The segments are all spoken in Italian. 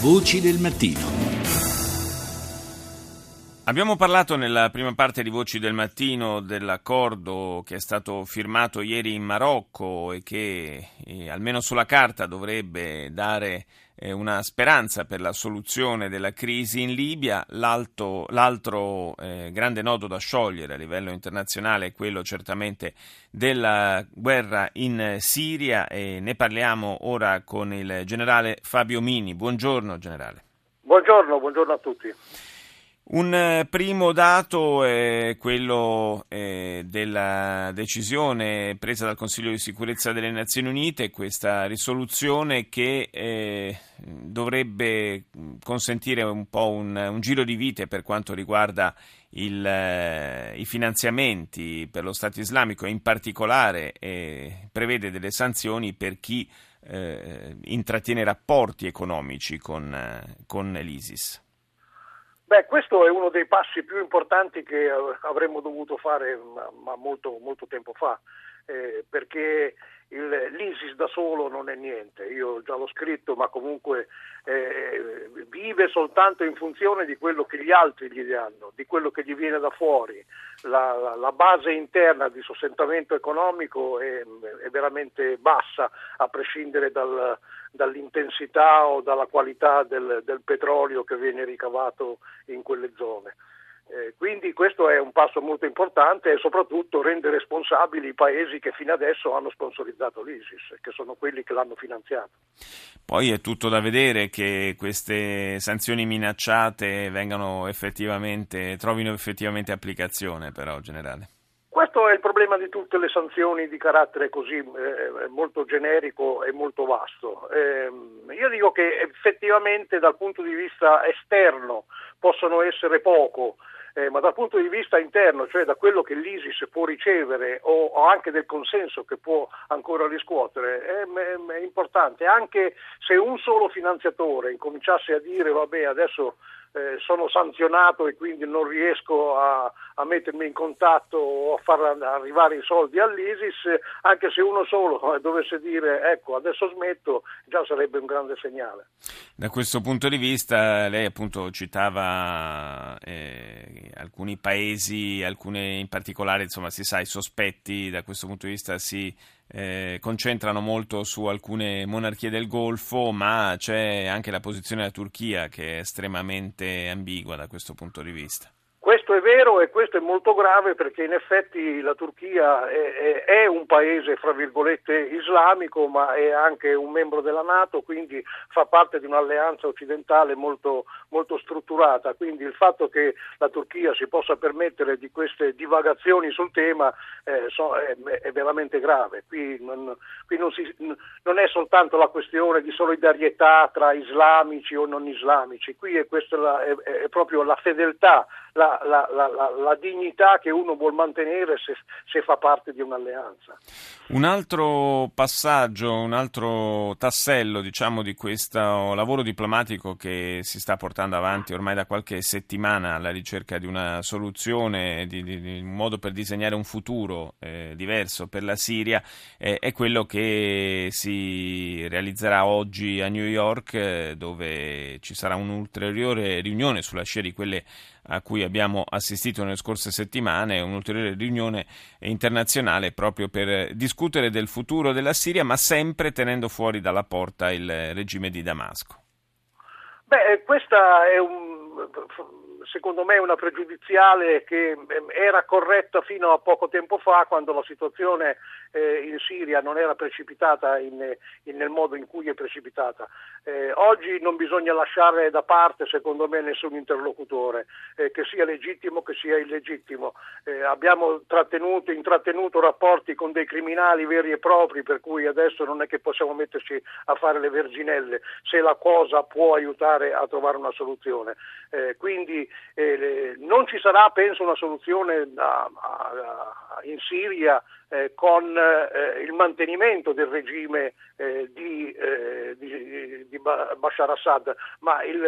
Voci del mattino. Abbiamo parlato nella prima parte di Voci del Mattino dell'accordo che è stato firmato ieri in Marocco e che eh, almeno sulla carta dovrebbe dare una speranza per la soluzione della crisi in Libia. L'alto, l'altro eh, grande nodo da sciogliere a livello internazionale è quello certamente della guerra in Siria e ne parliamo ora con il generale Fabio Mini. Buongiorno generale. Buongiorno, buongiorno a tutti. Un eh, primo dato è quello eh, della decisione presa dal Consiglio di sicurezza delle Nazioni Unite, questa risoluzione che eh, dovrebbe consentire un po' un, un, giro di vite per quanto riguarda il, i finanziamenti per lo Stato islamico e in particolare prevede delle sanzioni per chi intrattiene rapporti economici con, con l'ISIS. Beh, questo è uno dei passi più importanti che avremmo dovuto fare ma, ma molto, molto, tempo fa, eh, perché il, l'ISIS da solo non è niente, io già l'ho scritto, ma comunque eh, vive soltanto in funzione di quello che gli altri gli danno, di quello che gli viene da fuori. La, la, la base interna di sostentamento economico è, è veramente bassa, a prescindere dal, dall'intensità o dalla qualità del, del petrolio che viene ricavato in quelle zone. Eh, quindi questo è un passo molto importante e soprattutto rende responsabili i paesi che fino adesso hanno sponsorizzato l'ISIS, che sono quelli che l'hanno finanziato. Poi è tutto da vedere che queste sanzioni minacciate effettivamente, trovino effettivamente applicazione però, generale. Questo è il problema di tutte le sanzioni di carattere così eh, molto generico e molto vasto. Eh, io dico che effettivamente dal punto di vista esterno possono essere poco, eh, ma dal punto di vista interno, cioè da quello che l'ISIS può ricevere o, o anche del consenso che può ancora riscuotere, è, è, è, importante. Anche se un solo finanziatore incominciasse a dire vabbè adesso eh, sono sanzionato e quindi non riesco a, a, mettermi in contatto o a far arrivare i soldi all'ISIS, anche se uno solo dovesse dire ecco adesso smetto, già sarebbe un grande segnale. Da questo punto di vista lei appunto citava eh, alcuni paesi, alcune in particolare insomma si sa i sospetti da questo punto di vista si eh, concentrano molto su alcune monarchie del Golfo, ma c'è anche la posizione della Turchia che è estremamente ambigua da questo punto di vista. Questo è vero e questo è molto grave perché in effetti la Turchia è, è, è, un paese, fra virgolette, islamico, ma è anche un membro della Nato, quindi fa parte di un'alleanza occidentale molto, molto strutturata. Quindi il fatto che la Turchia si possa permettere di queste divagazioni sul tema eh, so, è, è, veramente grave. Qui, non, qui non, si, non, è soltanto la questione di solidarietà tra islamici o non islamici, qui è, la, è proprio la fedeltà la, la, la, la, dignità che uno vuole mantenere se, se, fa parte di un'alleanza. Un altro passaggio, un altro tassello diciamo, di questo lavoro diplomatico che si sta portando avanti ormai da qualche settimana alla ricerca di una soluzione, di, di, di un modo per disegnare un futuro eh, diverso per la Siria, eh, è quello che si realizzerà oggi a New York, eh, dove ci sarà un'ulteriore riunione sulla scia di quelle a cui abbiamo assistito nelle scorse settimane, un'ulteriore riunione internazionale proprio per discutere del futuro della Siria, ma sempre tenendo fuori dalla porta il regime di Damasco. Beh, questa è un, secondo me una pregiudiziale che ehm, era corretta fino a poco tempo fa quando la situazione eh, in Siria non era precipitata in, in, nel modo in cui è precipitata. Eh, oggi non bisogna lasciare da parte, secondo me, nessun interlocutore, eh, che sia legittimo che sia illegittimo. Eh, abbiamo trattenuto, intrattenuto rapporti con dei criminali veri e propri, per cui adesso non è che possiamo metterci a fare le verginelle, se la cosa può aiutare a trovare una soluzione. Eh, quindi eh, non ci sarà, penso, una soluzione a, a, in Siria eh, con eh, il mantenimento del regime eh, di, eh, di, di, Bashar Assad, ma il,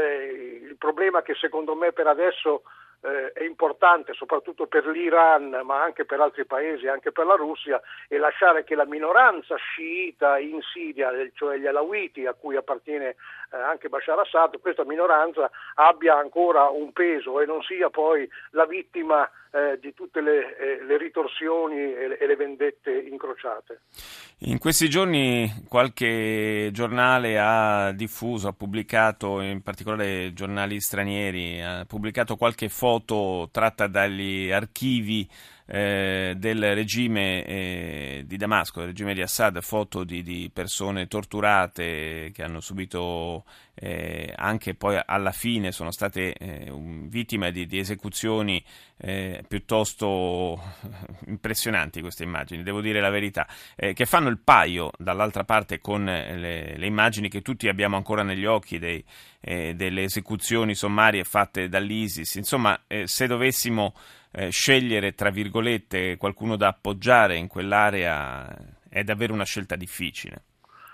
il, problema che secondo me per adesso è importante soprattutto per l'Iran ma anche per altri paesi, anche per la Russia, è lasciare che la minoranza sciita in Siria, cioè gli alawiti a cui appartiene eh, anche Bashar Assad, questa minoranza abbia ancora un peso e non sia poi la vittima eh, di tutte le, eh, le ritorsioni e, e, le vendette incrociate. In questi giorni qualche giornale ha diffuso, ha pubblicato, in particolare giornali stranieri, ha pubblicato qualche foto tratta dagli archivi eh, del regime eh, di Damasco, del regime di Assad, foto di, di persone torturate che hanno subito eh, anche poi alla fine sono state eh, vittime di, di esecuzioni piuttosto impressionanti queste immagini, devo dire la verità, che fanno il paio dall'altra parte con le, le, immagini che tutti abbiamo ancora negli occhi dei, delle esecuzioni sommarie fatte dall'ISIS. Insomma, se dovessimo eh, scegliere, tra virgolette, qualcuno da appoggiare in quell'area è davvero una scelta difficile.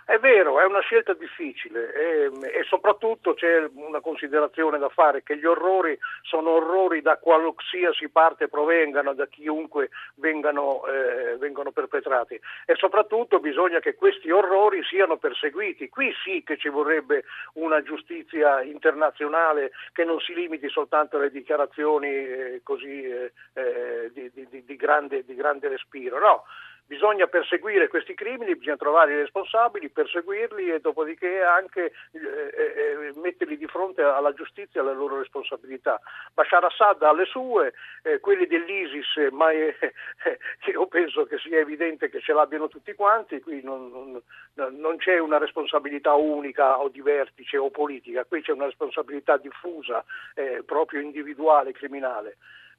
È vero, è una scelta difficile e, e, soprattutto c'è una considerazione da fare che gli orrori sono orrori da qualsiasi parte provengano, da chiunque vengano, eh, vengano perpetrati e soprattutto bisogna che questi orrori siano perseguiti. Qui sì che ci vorrebbe una giustizia internazionale che non si limiti soltanto alle dichiarazioni eh, così eh, eh di, di, di, grande, di grande respiro. No Bisogna perseguire questi crimini, bisogna trovare i responsabili, perseguirli e dopodiché anche eh, eh, metterli di fronte alla giustizia e alle loro responsabilità. Bashar Assad ha le sue, eh, quelli dell'ISIS, ma eh, io penso che sia evidente che ce l'abbiano tutti quanti, qui non, non, non c'è una responsabilità unica o di vertice o politica, qui c'è una responsabilità diffusa, eh, proprio individuale, criminale.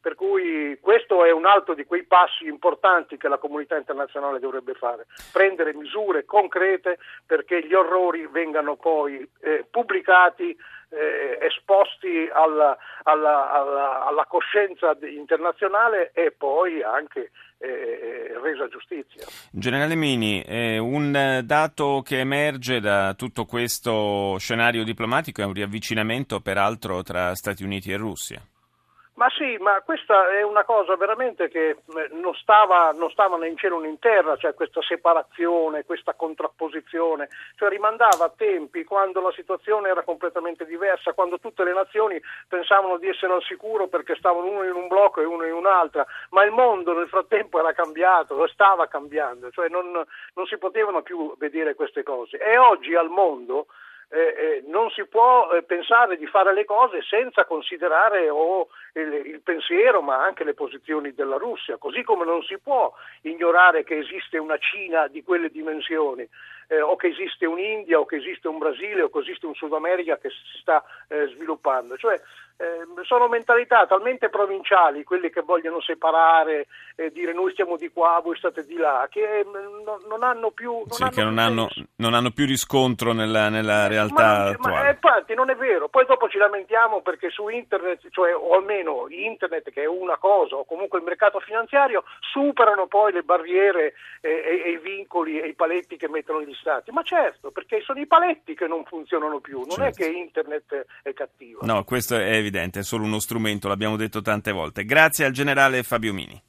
Per cui questo è un altro di quei passi importanti che la comunità internazionale dovrebbe fare, prendere misure concrete perché gli orrori vengano poi eh, pubblicati, eh, esposti alla, alla, alla, alla, coscienza internazionale e poi anche eh, resa giustizia. Generale Mini, eh, un dato che emerge da tutto questo scenario diplomatico è un riavvicinamento peraltro tra Stati Uniti e Russia. Ma sì, ma questa è una cosa veramente che eh, non stava, non stava né in cielo né in terra, cioè questa separazione, questa contrapposizione, cioè rimandava a tempi quando la situazione era completamente diversa, quando tutte le nazioni pensavano di essere al sicuro perché stavano uno in un blocco e uno in un'altra, ma il mondo nel frattempo era cambiato, stava cambiando, cioè non, non si potevano più vedere queste cose. E oggi al mondo eh, eh, non si può eh, pensare di fare le cose senza considerare o il, il, pensiero ma anche le posizioni della Russia, così come non si può ignorare che esiste una Cina di quelle dimensioni eh, o che esiste un'India o che esiste un Brasile o che esiste un Sud America che si sta eh, sviluppando. Cioè, eh, sono mentalità talmente provinciali, quelli che vogliono separare e dire noi stiamo di qua, voi state di là, che mm, non, non hanno più... Non sì, hanno che non hanno, non hanno, più riscontro nella, nella realtà ma, attuale. Ma infatti non è vero, poi dopo ci lamentiamo perché su internet, cioè, o almeno internet che è una cosa, o comunque il mercato finanziario, superano poi le barriere e, e, e i vincoli e i paletti che mettono gli stati. Ma certo, perché sono i paletti che non funzionano più, non certo. è che internet è cattivo. No, questo è evidente, è solo uno strumento, l'abbiamo detto tante volte. Grazie al generale Fabio Mini.